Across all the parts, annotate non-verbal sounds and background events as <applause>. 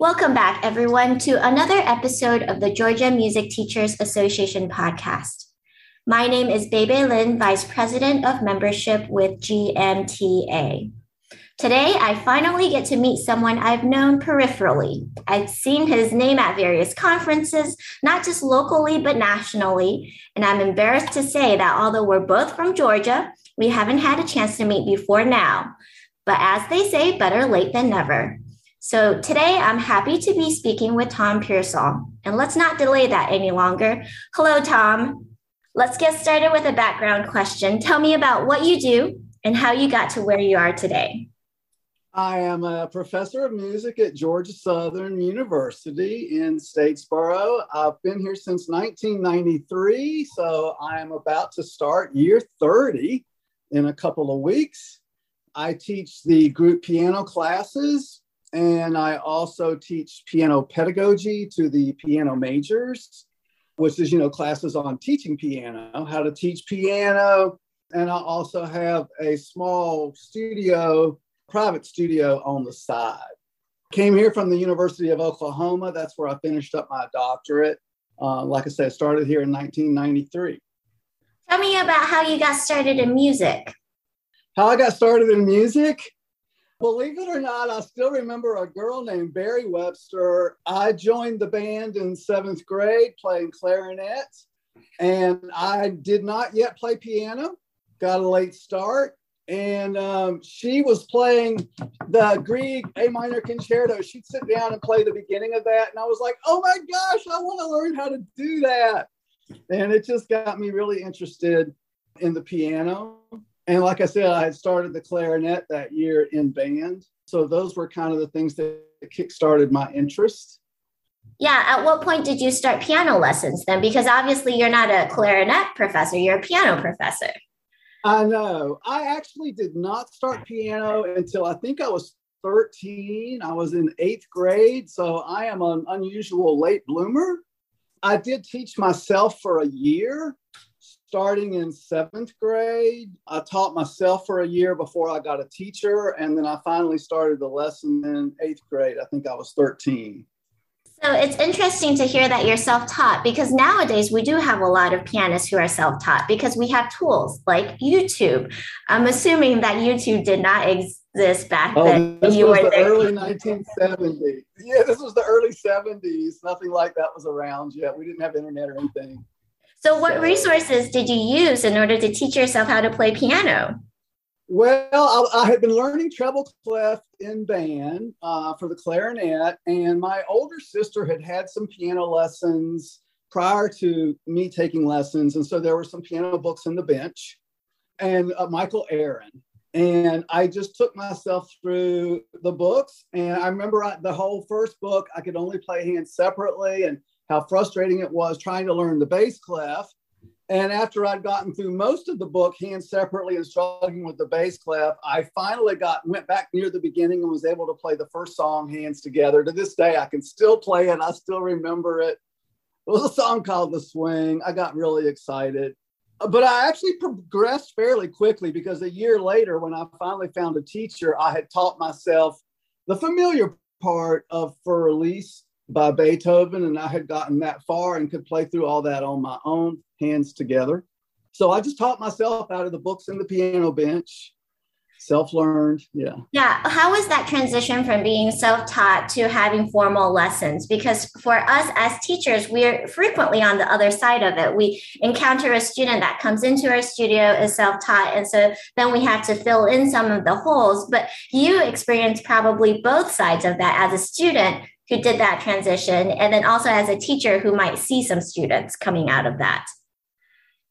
Welcome back, everyone, to another episode of the Georgia Music Teachers Association podcast. My name is Bebe Lin, Vice President of Membership with GMTA. Today, I finally get to meet someone I've known peripherally. I've seen his name at various conferences, not just locally, but nationally. And I'm embarrassed to say that although we're both from Georgia, we haven't had a chance to meet before now. But as they say, better late than never. So today I'm happy to be speaking with Tom Pearsall. And let's not delay that any longer. Hello, Tom. Let's get started with a background question. Tell me about what you do and how you got to where you are today. I am a professor of music at Georgia Southern University in Statesboro. I've been here since 1993, so I am about to start year 30 in a couple of weeks. I teach the group piano classes and I also teach piano pedagogy to the piano majors, which is, you know, classes on teaching piano, how to teach piano. And I also have a small studio, private studio on the side. Came here from the University of Oklahoma. That's where I finished up my doctorate. Uh, like I said, I started here in 1993. Tell me about how you got started in music. How I got started in music? Believe it or not, I still remember a girl named Barry Webster. I joined the band in seventh grade playing clarinet, and I did not yet play piano. Got a late start, and um, she was playing the Grieg A minor concerto. She'd sit down and play the beginning of that, and I was like, "Oh my gosh, I want to learn how to do that!" And it just got me really interested in the piano. And like I said, I had started the clarinet that year in band. So those were kind of the things that kickstarted my interest. Yeah. At what point did you start piano lessons then? Because obviously you're not a clarinet professor, you're a piano professor. I know. I actually did not start piano until I think I was 13. I was in eighth grade. So I am an unusual late bloomer. I did teach myself for a year starting in seventh grade. I taught myself for a year before I got a teacher, and then I finally started the lesson in eighth grade. I think I was 13. So it's interesting to hear that you're self taught because nowadays we do have a lot of pianists who are self taught because we have tools like YouTube. I'm assuming that YouTube did not exist back oh, then. This you was were the there. early 1970s. Yeah, this was the early 70s. Nothing like that was around yet. We didn't have internet or anything. So, what so, resources did you use in order to teach yourself how to play piano? Well, I, I had been learning treble clef in band uh, for the clarinet, and my older sister had had some piano lessons prior to me taking lessons, and so there were some piano books in the bench, and uh, Michael Aaron. And I just took myself through the books. And I remember I, the whole first book, I could only play hands separately. And how frustrating it was trying to learn the bass clef. And after I'd gotten through most of the book, hands separately and struggling with the bass clef, I finally got went back near the beginning and was able to play the first song hands together. To this day, I can still play it. I still remember it. It was a song called "The Swing." I got really excited, but I actually progressed fairly quickly because a year later, when I finally found a teacher, I had taught myself the familiar part of Für Elise by Beethoven, and I had gotten that far and could play through all that on my own, hands together. So I just taught myself out of the books in the piano bench, self learned. Yeah. Yeah. How was that transition from being self taught to having formal lessons? Because for us as teachers, we're frequently on the other side of it. We encounter a student that comes into our studio is self taught. And so then we have to fill in some of the holes. But you experience probably both sides of that as a student who did that transition, and then also as a teacher who might see some students coming out of that?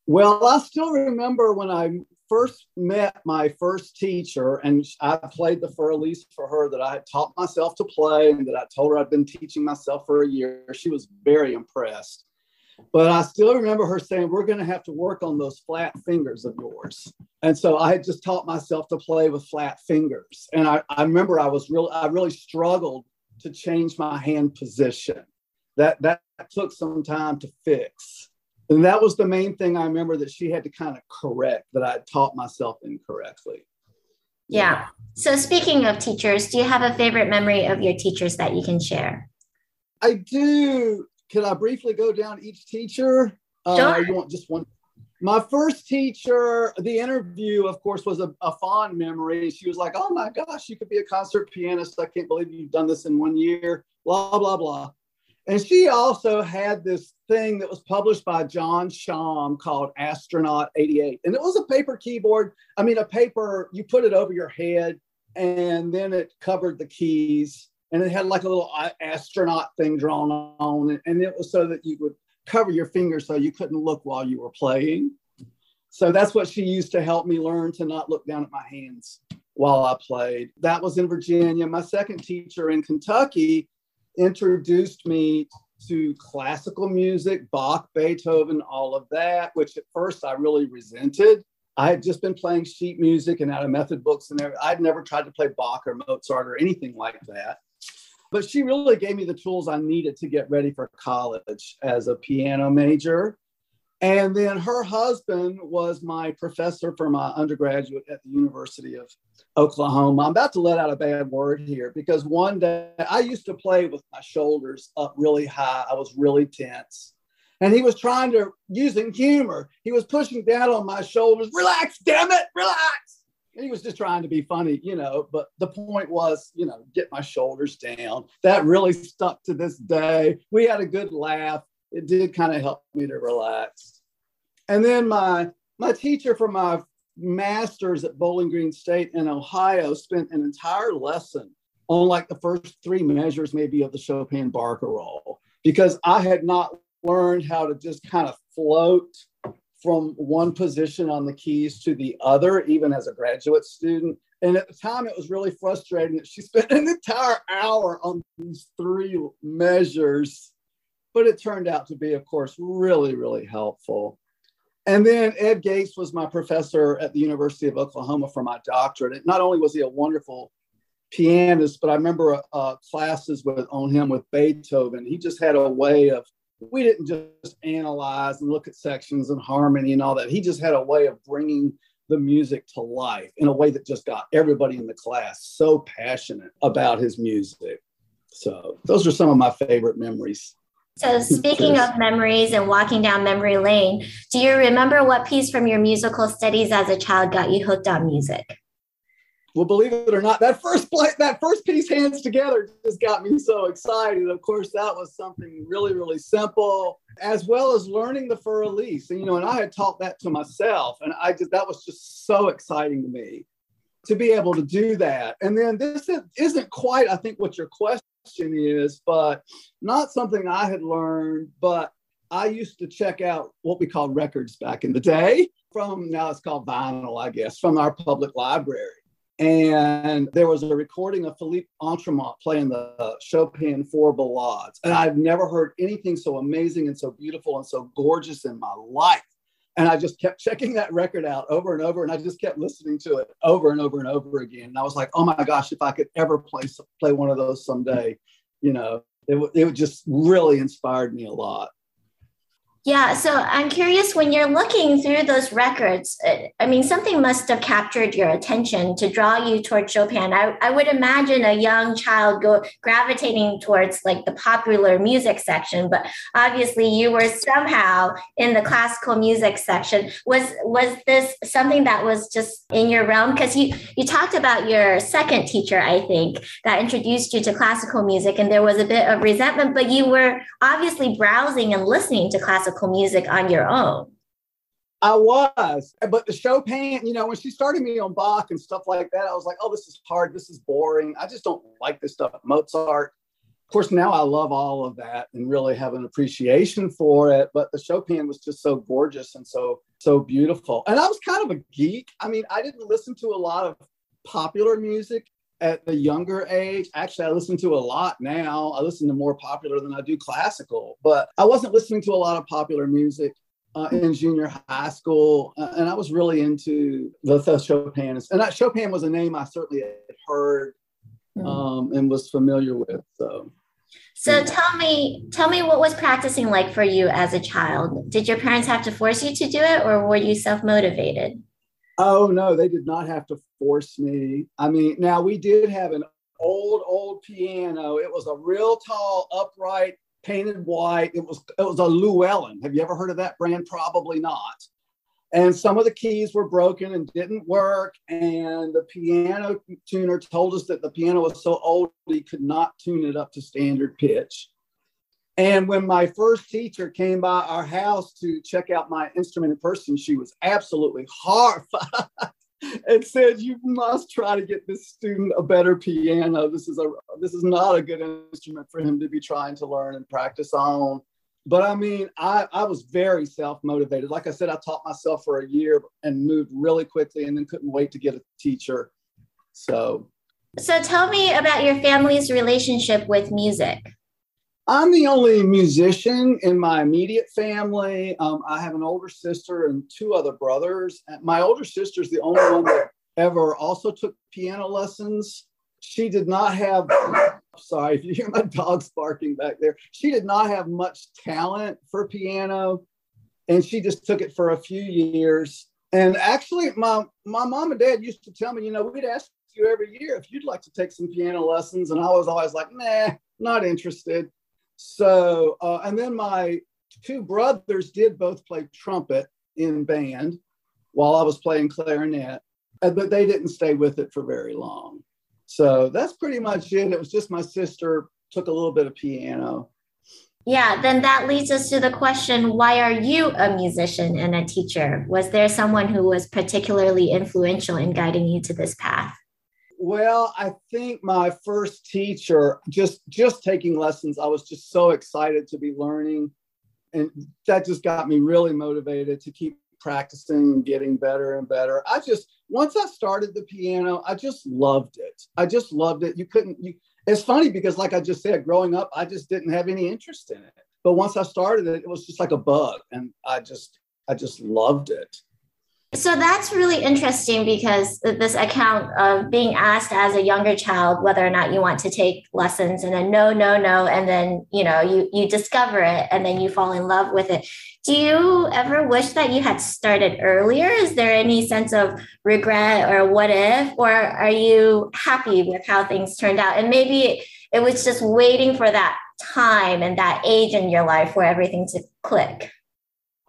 Well, I still remember when I first met my first teacher, and I played the Für Elise for her that I had taught myself to play, and that I told her I'd been teaching myself for a year. She was very impressed. But I still remember her saying, We're going to have to work on those flat fingers of yours. And so I had just taught myself to play with flat fingers. And I, I remember I was real, I really struggled to change my hand position. That that took some time to fix. And that was the main thing I remember that she had to kind of correct that I taught myself incorrectly. Yeah. So, speaking of teachers, do you have a favorite memory of your teachers that you can share? I do. Can I briefly go down each teacher? Sure. Uh, you want just one? My first teacher, the interview, of course, was a, a, fond memory. She was like, Oh my gosh, you could be a concert pianist. I can't believe you've done this in one year, blah, blah, blah. And she also had this thing that was published by John Schaum called Astronaut 88. And it was a paper keyboard. I mean, a paper, you put it over your head and then it covered the keys and it had like a little astronaut thing drawn on. And it was so that you would cover your fingers so you couldn't look while you were playing. So that's what she used to help me learn to not look down at my hands while I played. That was in Virginia. My second teacher in Kentucky introduced me to classical music, Bach, Beethoven, all of that, which at first I really resented. I had just been playing sheet music and out of method books and everything. I'd never tried to play Bach or Mozart or anything like that. But she really gave me the tools I needed to get ready for college as a piano major. And then her husband was my professor for my undergraduate at the University of Oklahoma. I'm about to let out a bad word here because one day I used to play with my shoulders up really high. I was really tense. And he was trying to, using humor, he was pushing down on my shoulders, relax, damn it, relax. He was just trying to be funny, you know. But the point was, you know, get my shoulders down. That really stuck to this day. We had a good laugh it did kind of help me to relax. And then my my teacher for my master's at Bowling Green State in Ohio spent an entire lesson on like the first three measures maybe of the Chopin barcarolle because I had not learned how to just kind of float from one position on the keys to the other, even as a graduate student. And at the time, it was really frustrating that she <laughs> spent an entire hour on these three measures but it turned out to be, of course, really, really helpful. And then Ed Gates was my professor at the University of Oklahoma for my doctorate. And not only was he a wonderful pianist, but I remember uh, classes with on him with Beethoven. He just had a way of we didn't just analyze and look at sections and harmony and all that. He just had a way of bringing the music to life in a way that just got everybody in the class so passionate about his music. So those are some of my favorite memories. So, speaking of memories and walking down memory lane, do you remember what piece from your musical studies as a child got you hooked on music? Well, believe it or not, that first play, that first piece, hands together, just got me so excited. Of course, that was something really, really simple, as well as learning the Für Elise. And you know, and I had taught that to myself, and I just that was just so exciting to me to be able to do that. And then this isn't quite, I think, what your question is, but not something I had learned, but I used to check out what we called records back in the day from now it's called vinyl, I guess, from our public library. And there was a recording of Philippe Entremont playing the Chopin Four Ballades. And I've never heard anything so amazing and so beautiful and so gorgeous in my life. And I just kept checking that record out over and over, and I just kept listening to it over and over and over again. And I was like, oh my gosh, if I could ever play play one of those someday, you know, it, it just really inspired me a lot. Yeah, so I'm curious when you're looking through those records, uh, I mean, something must have captured your attention to draw you towards Chopin. I, I would imagine a young child go gravitating towards like the popular music section, but obviously you were somehow in the classical music section. Was was this something that was just in your realm? Because you you talked about your second teacher, I think, that introduced you to classical music, and there was a bit of resentment, but you were obviously browsing and listening to classical classical music on your own. I was, but the Chopin, you know, when she started me on Bach and stuff like that, I was like, oh, this is hard. This is boring. I just don't like this stuff. Mozart. Of course, now I love all of that and really have an appreciation for it. But the Chopin was just so gorgeous and so, so beautiful. And I was kind of a geek. I mean, I didn't listen to a lot of popular music at the younger age, actually, I listen to a lot now. I listen to more popular than I do classical, but I wasn't listening to a lot of popular music uh, in junior high school. Uh, and I was really into the, the Chopin. And that Chopin was a name I certainly had heard hmm. um, and was familiar with. So. So tell me, tell me what was practicing like for you as a child? Did your parents have to force you to do it, or were you self motivated? Oh no, they did not have to force me. I mean, now we did have an old, old piano. It was a real tall, upright, painted white. It was it was a Llewellyn. Have you ever heard of that brand? Probably not. And some of the keys were broken and didn't work. And the piano tuner told us that the piano was so old he could not tune it up to standard pitch. And when my first teacher came by our house to check out my instrument in person, she was absolutely horrified <laughs> and said, "You must try to get this student a better piano. This is a this is not a good instrument for him to be trying to learn and practice on." But I mean, I, I was very self motivated. Like I said, I taught myself for a year and moved really quickly, and then couldn't wait to get a teacher. So, so tell me about your family's relationship with music. I'm the only musician in my immediate family. Um, I have an older sister and two other brothers. My older sister is the only one that ever also took piano lessons. She did not have, sorry if <laughs> you hear my dogs barking back there, she did not have much talent for piano. And she just took it for a few years. And actually, my, my mom and dad used to tell me, you know, we'd ask you every year if you'd like to take some piano lessons. And I was always like, nah, not interested. So, uh, and then my two brothers did both play trumpet in band while I was playing clarinet, but they didn't stay with it for very long. So that's pretty much it. It was just my sister took a little bit of piano. Yeah, then that leads us to the question why are you a musician and a teacher? Was there someone who was particularly influential in guiding you to this path? Well, I think my first teacher, just just taking lessons, I was just so excited to be learning, and that just got me really motivated to keep practicing and getting better and better. I just once I started the piano, I just loved it. I just loved it. You couldn't. You, it's funny because, like I just said, growing up, I just didn't have any interest in it. But once I started it, it was just like a bug, and I just I just loved it. So that's really interesting because this account of being asked as a younger child whether or not you want to take lessons and then no, no, no, and then you know you you discover it and then you fall in love with it. Do you ever wish that you had started earlier? Is there any sense of regret or what if, or are you happy with how things turned out? And maybe it was just waiting for that time and that age in your life for everything to click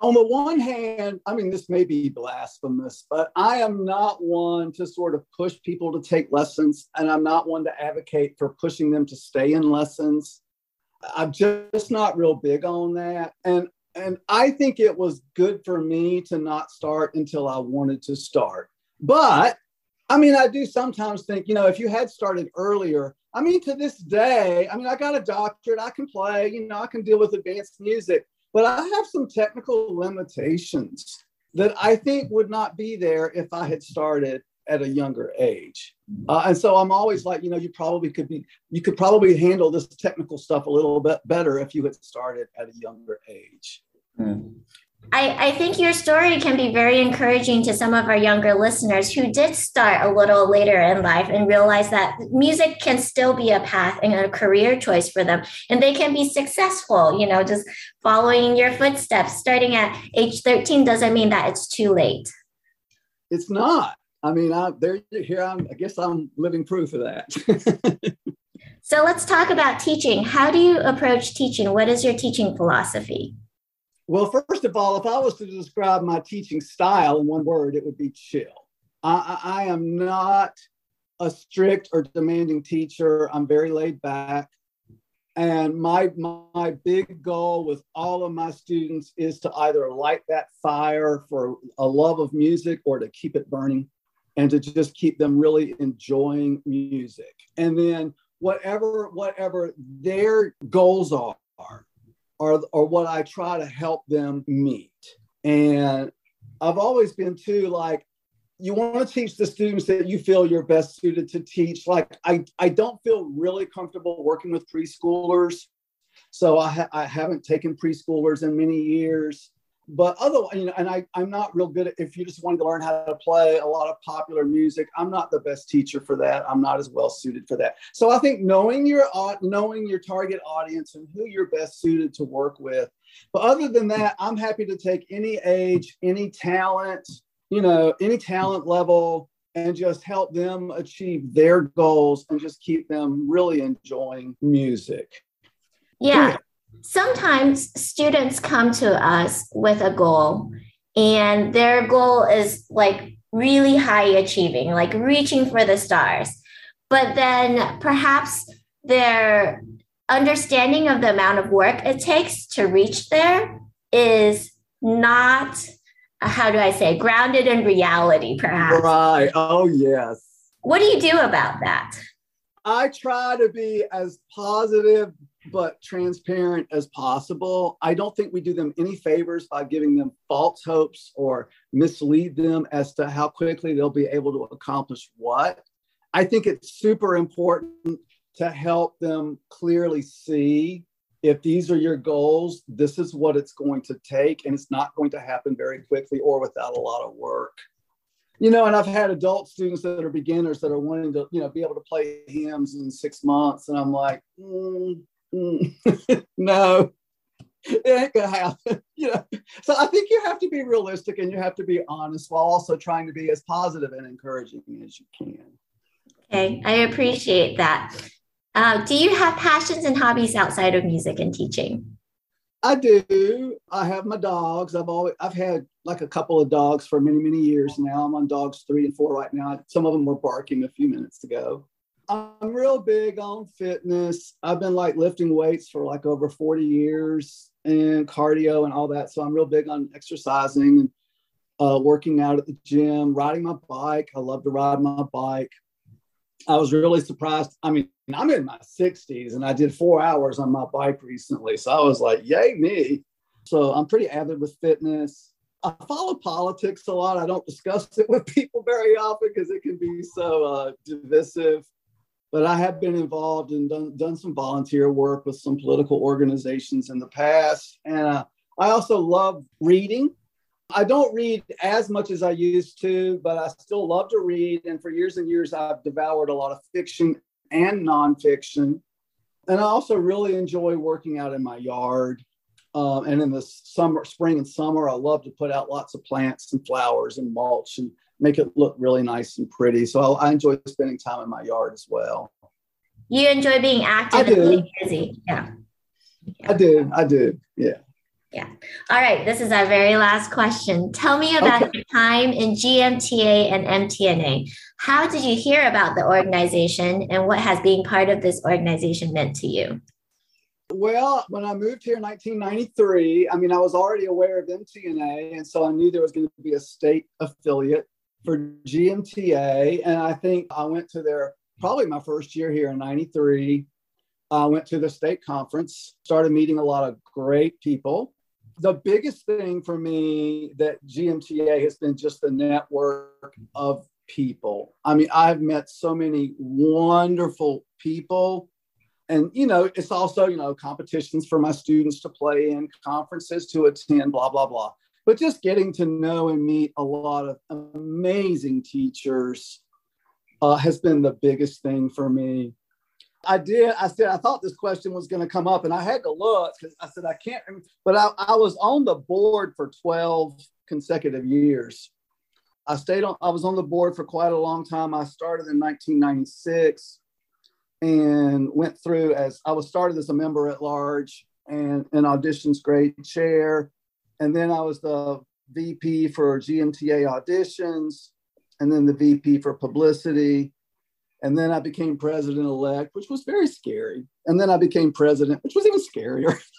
on the one hand, I mean, this may be blasphemous, but I am not one to sort of push people to take lessons, and I'm not one to advocate for pushing them to stay in lessons. I'm just not real big on that. And and I think it was good for me to not start until I wanted to start. But I mean, I do sometimes think, you know, if you had started earlier, I mean, to this day, I mean, I got a doctorate, I can play, you know, I can deal with advanced music. But I have some technical limitations that I think would not be there if I had started at a younger age. Uh, and so I'm always like, you know, you probably could be, you could probably handle this technical stuff a little bit better if you had started at a younger age. Mm. I, I think your story can be very encouraging to some of our younger listeners who did start a little later in life and realize that music can still be a path and a career choice for them. And they can be successful, you know, just following your footsteps. Starting at age 13 doesn't mean that it's too late. It's not. I mean, I, there, here I'm, I guess I'm living proof of that. <laughs> so let's talk about teaching. How do you approach teaching? What is your teaching philosophy? Well, first of all, if I was to describe my teaching style in one word, it would be chill. I, I, am not a strict or demanding teacher. I'm very laid back. And my, my big goal with all of my students is to either light that fire for a love of music or to keep it burning and to just keep them really enjoying music. And then whatever, whatever their goals are, are, are what I try to help them meet. And I've always been too like, you want to teach the students that you feel you're best suited to teach. Like, I, I don't feel really comfortable working with preschoolers. So I, ha- I haven't taken preschoolers in many years but otherwise, you know, and I, I'm not real good at if you just want to learn how to play a lot of popular music. I'm not the best teacher for that. I'm not as well suited for that. So I think knowing your knowing your target audience and who you're best suited to work with. But other than that, I'm happy to take any age, any talent, you know, any talent level and just help them achieve their goals and just keep them really enjoying music. Yeah. Sometimes students come to us with a goal, and their goal is like really high achieving, like reaching for the stars. But then perhaps their understanding of the amount of work it takes to reach there is not how do I say grounded in reality, perhaps. Right. Oh yes. What do you do about that? I try to be as positive but transparent as possible. I don't think we do them any favors by giving them false hopes or mislead them as to how quickly they'll be able to accomplish what. I think it's super important to help them clearly see if these are your goals, this is what it's going to take, and it's not going to happen very quickly or without a lot of work. You know, and I've had adult students that are beginners that are wanting to, you know, be able to play hymns in six months, and I'm like, mm, mm, <laughs> no, it ain't gonna happen. <laughs> you know, so I think you have to be realistic and you have to be honest while also trying to be as positive and encouraging as you can. Okay, I appreciate that. Uh, do you have passions and hobbies outside of music and teaching? I do. I have my dogs. I've always I've had like a couple of dogs for many many years now. I'm on dogs three and four right now. Some of them were barking a few minutes ago. I'm real big on fitness. I've been like lifting weights for like over 40 years and cardio and all that. So I'm real big on exercising and uh, working out at the gym, riding my bike. I love to ride my bike. I was really surprised. I mean, I'm in my 60s and I did four hours on my bike recently. So I was like, yay, me. So I'm pretty avid with fitness. I follow politics a lot. I don't discuss it with people very often because it can be so uh, divisive. But I have been involved and done, done some volunteer work with some political organizations in the past. And uh, I also love reading. I don't read as much as I used to, but I still love to read. And for years and years, I've devoured a lot of fiction and nonfiction. And I also really enjoy working out in my yard. Um, and in the summer, spring and summer, I love to put out lots of plants and flowers and mulch and make it look really nice and pretty. So I, I enjoy spending time in my yard as well. You enjoy being active and being busy. Yeah. yeah. I do. I do. Yeah. Yeah. All right. This is our very last question. Tell me about okay. your time in GMTA and MTNA. How did you hear about the organization and what has being part of this organization meant to you? Well, when I moved here in 1993, I mean, I was already aware of MTNA, and so I knew there was going to be a state affiliate for GMTA. And I think I went to their probably my first year here in 93. I went to the state conference, started meeting a lot of great people the biggest thing for me that GMTA has been just the network of people. I mean, I've met so many wonderful people. And, you know, it's also, you know, competitions for my students to play in, conferences to attend, blah, blah, blah. But just getting to know and meet a lot of amazing teachers uh, has been the biggest thing for me. I did. I said I thought this question was going to come up, and I had to look because I said I can't. But I, I was on the board for twelve consecutive years. I stayed on. I was on the board for quite a long time. I started in 1996 and went through as I was started as a member at large and an auditions grade chair, and then I was the VP for GMTA auditions, and then the VP for publicity and then I became president elect, which was very scary. And then I became president, which was even scarier. <laughs>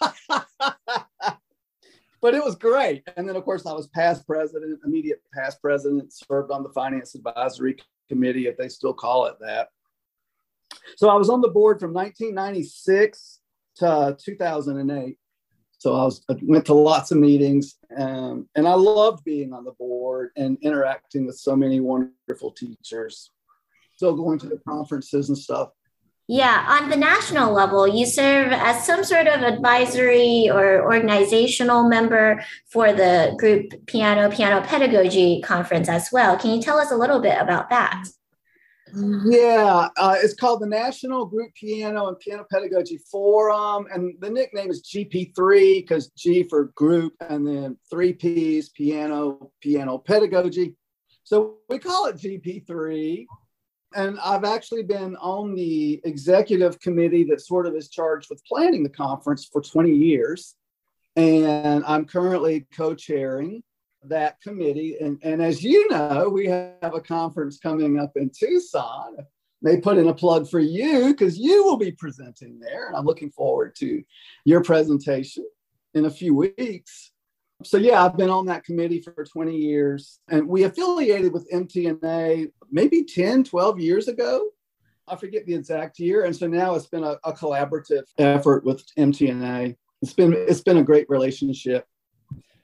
but it was great. And then, of course, I was past president, immediate past president, served on the finance advisory committee, if they still call it that. So I was on the board from 1996 to 2008. So I was I went to lots of meetings, um, and I loved being on the board and interacting with so many wonderful teachers still going to the conferences and stuff. Yeah, on the national level, you serve as some sort of advisory or organizational member for the group Piano Piano Pedagogy Conference as well. Can you tell us a little bit about that? Yeah, uh, it's called the National Group Piano and Piano Pedagogy Forum, and the nickname is GP3 because G for group, and then three P's: piano, piano pedagogy. So we call it GP3. And I've actually been on the executive committee that sort of is charged with planning the conference for 20 years. And I'm currently co chairing that committee. And, and as you know, we have a conference coming up in Tucson. They put in a plug for you because you will be presenting there. And I'm looking forward to your presentation in a few weeks. So, yeah, I've been on that committee for 20 years. And we affiliated with MTNA maybe 10, 12 years ago. I forget the exact year. And so now it's been a, a collaborative effort with MTNA. It's been it's been a great relationship.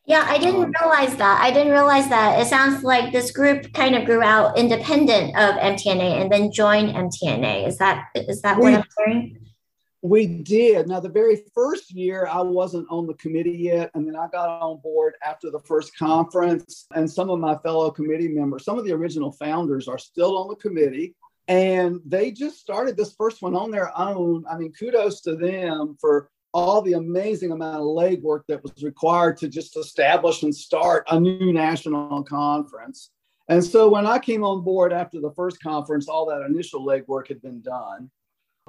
Yeah, I didn't um, realize that. I didn't realize that. It sounds like this group kind of grew out independent of MTNA and then joined MTNA. Is that is that we, what I'm hearing? We did. Now, the very first year, I wasn't on the committee yet, and then I got on board after the first conference. And some of my fellow committee members, some of the original founders, are still on the committee, and they just started this first one on their own. I mean, kudos to them for all the amazing amount of legwork that was required to just establish and start a new national conference. And so when I came on board after the first conference, all that initial legwork had been done.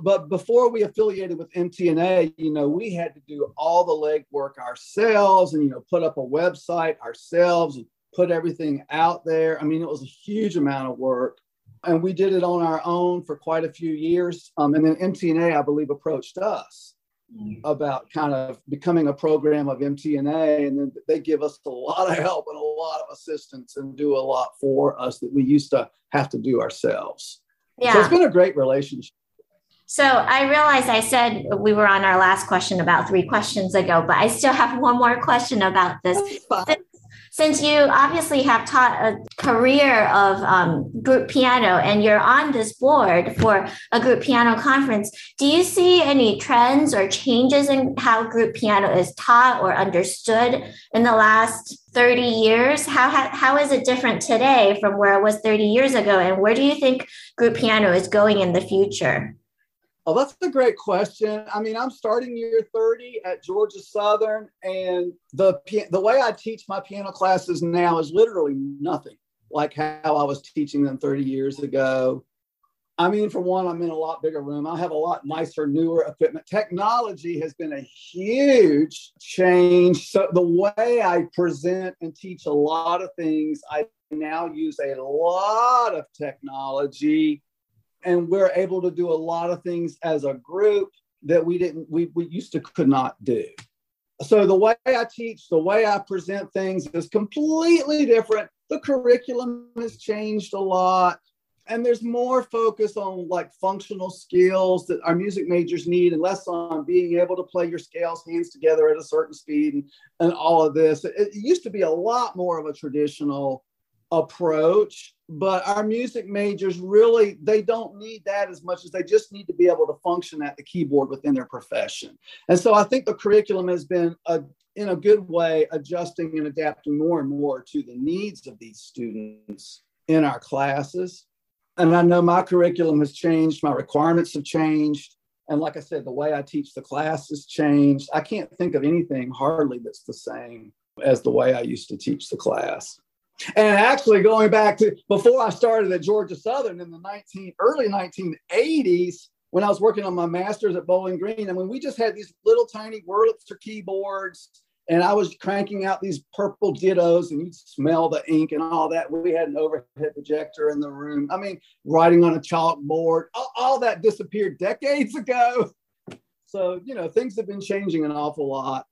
But before we affiliated with MTNA, you know, we had to do all the legwork ourselves and, you know, put up a website ourselves and put everything out there. I mean, it was a huge amount of work. And we did it on our own for quite a few years. Um, and then MTNA, I believe, approached us Mm. about kind of becoming a program of MTNA, and then they give us a lot of help and a lot of assistance and do a lot for us that we used to have to do ourselves. Yeah. So it's been a great relationship. So I realized I said we were on our last question about three questions ago, but I still have one more question about this since you obviously have taught a career of um, group piano and you're on this board for a group piano conference, do you see any trends or changes in how group piano is taught or understood in the last 30 years? How, how is it different today from where it was 30 years ago? And where do you think group piano is going in the future? Oh, that's a great question. I mean, I'm starting year 30 at Georgia Southern, and the the way I teach my piano classes now is literally nothing like how I was teaching them 30 years ago. I mean, for one, I'm in a lot bigger room. I have a lot nicer, newer equipment. Technology has been a huge change. So the way I present and teach a lot of things, I now use a lot of technology and we're able to do a lot of things as a group that we didn't we, we used to could not do. So the way i teach the way i present things is completely different. The curriculum has changed a lot and there's more focus on like functional skills that our music majors need and less on being able to play your scales hands together at a certain speed and, and all of this. It, it used to be a lot more of a traditional approach but our music majors really they don't need that as much as they just need to be able to function at the keyboard within their profession. And so i think the curriculum has been a, in a good way adjusting and adapting more and more to the needs of these students in our classes. And i know my curriculum has changed my requirements have changed and like i said the way i teach the class has changed. I can't think of anything hardly that's the same as the way i used to teach the class and actually, going back to before I started at Georgia Southern in the 19 early 1980s, when I was working on my master's at Bowling Green, I mean, we just had these little tiny Wurlitzer keyboards, and I was cranking out these purple dittos, and you'd smell the ink and all that. We had an overhead projector in the room. I mean, writing on a chalkboard. All, all that disappeared decades ago. So, you know, things have been changing an awful lot.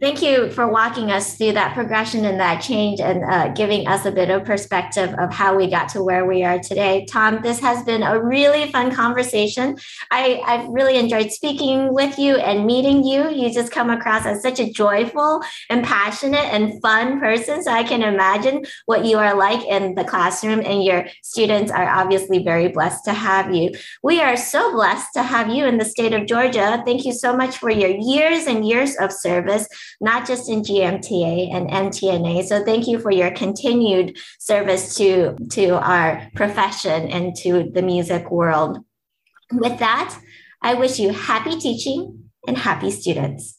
Thank you for walking us through that progression and that change and uh, giving us a bit of perspective of how we got to where we are today. Tom, this has been a really fun conversation. I, I've really enjoyed speaking with you and meeting you. You just come across as such a joyful and passionate and fun person. So I can imagine what you are like in the classroom, and your students are obviously very blessed to have you. We are so blessed to have you in the state of Georgia. Thank you so much for your years and years of service not just in GMTA and MTNA. So thank you for your continued service to, to our profession and to the music world. With that, I wish you happy teaching and happy students.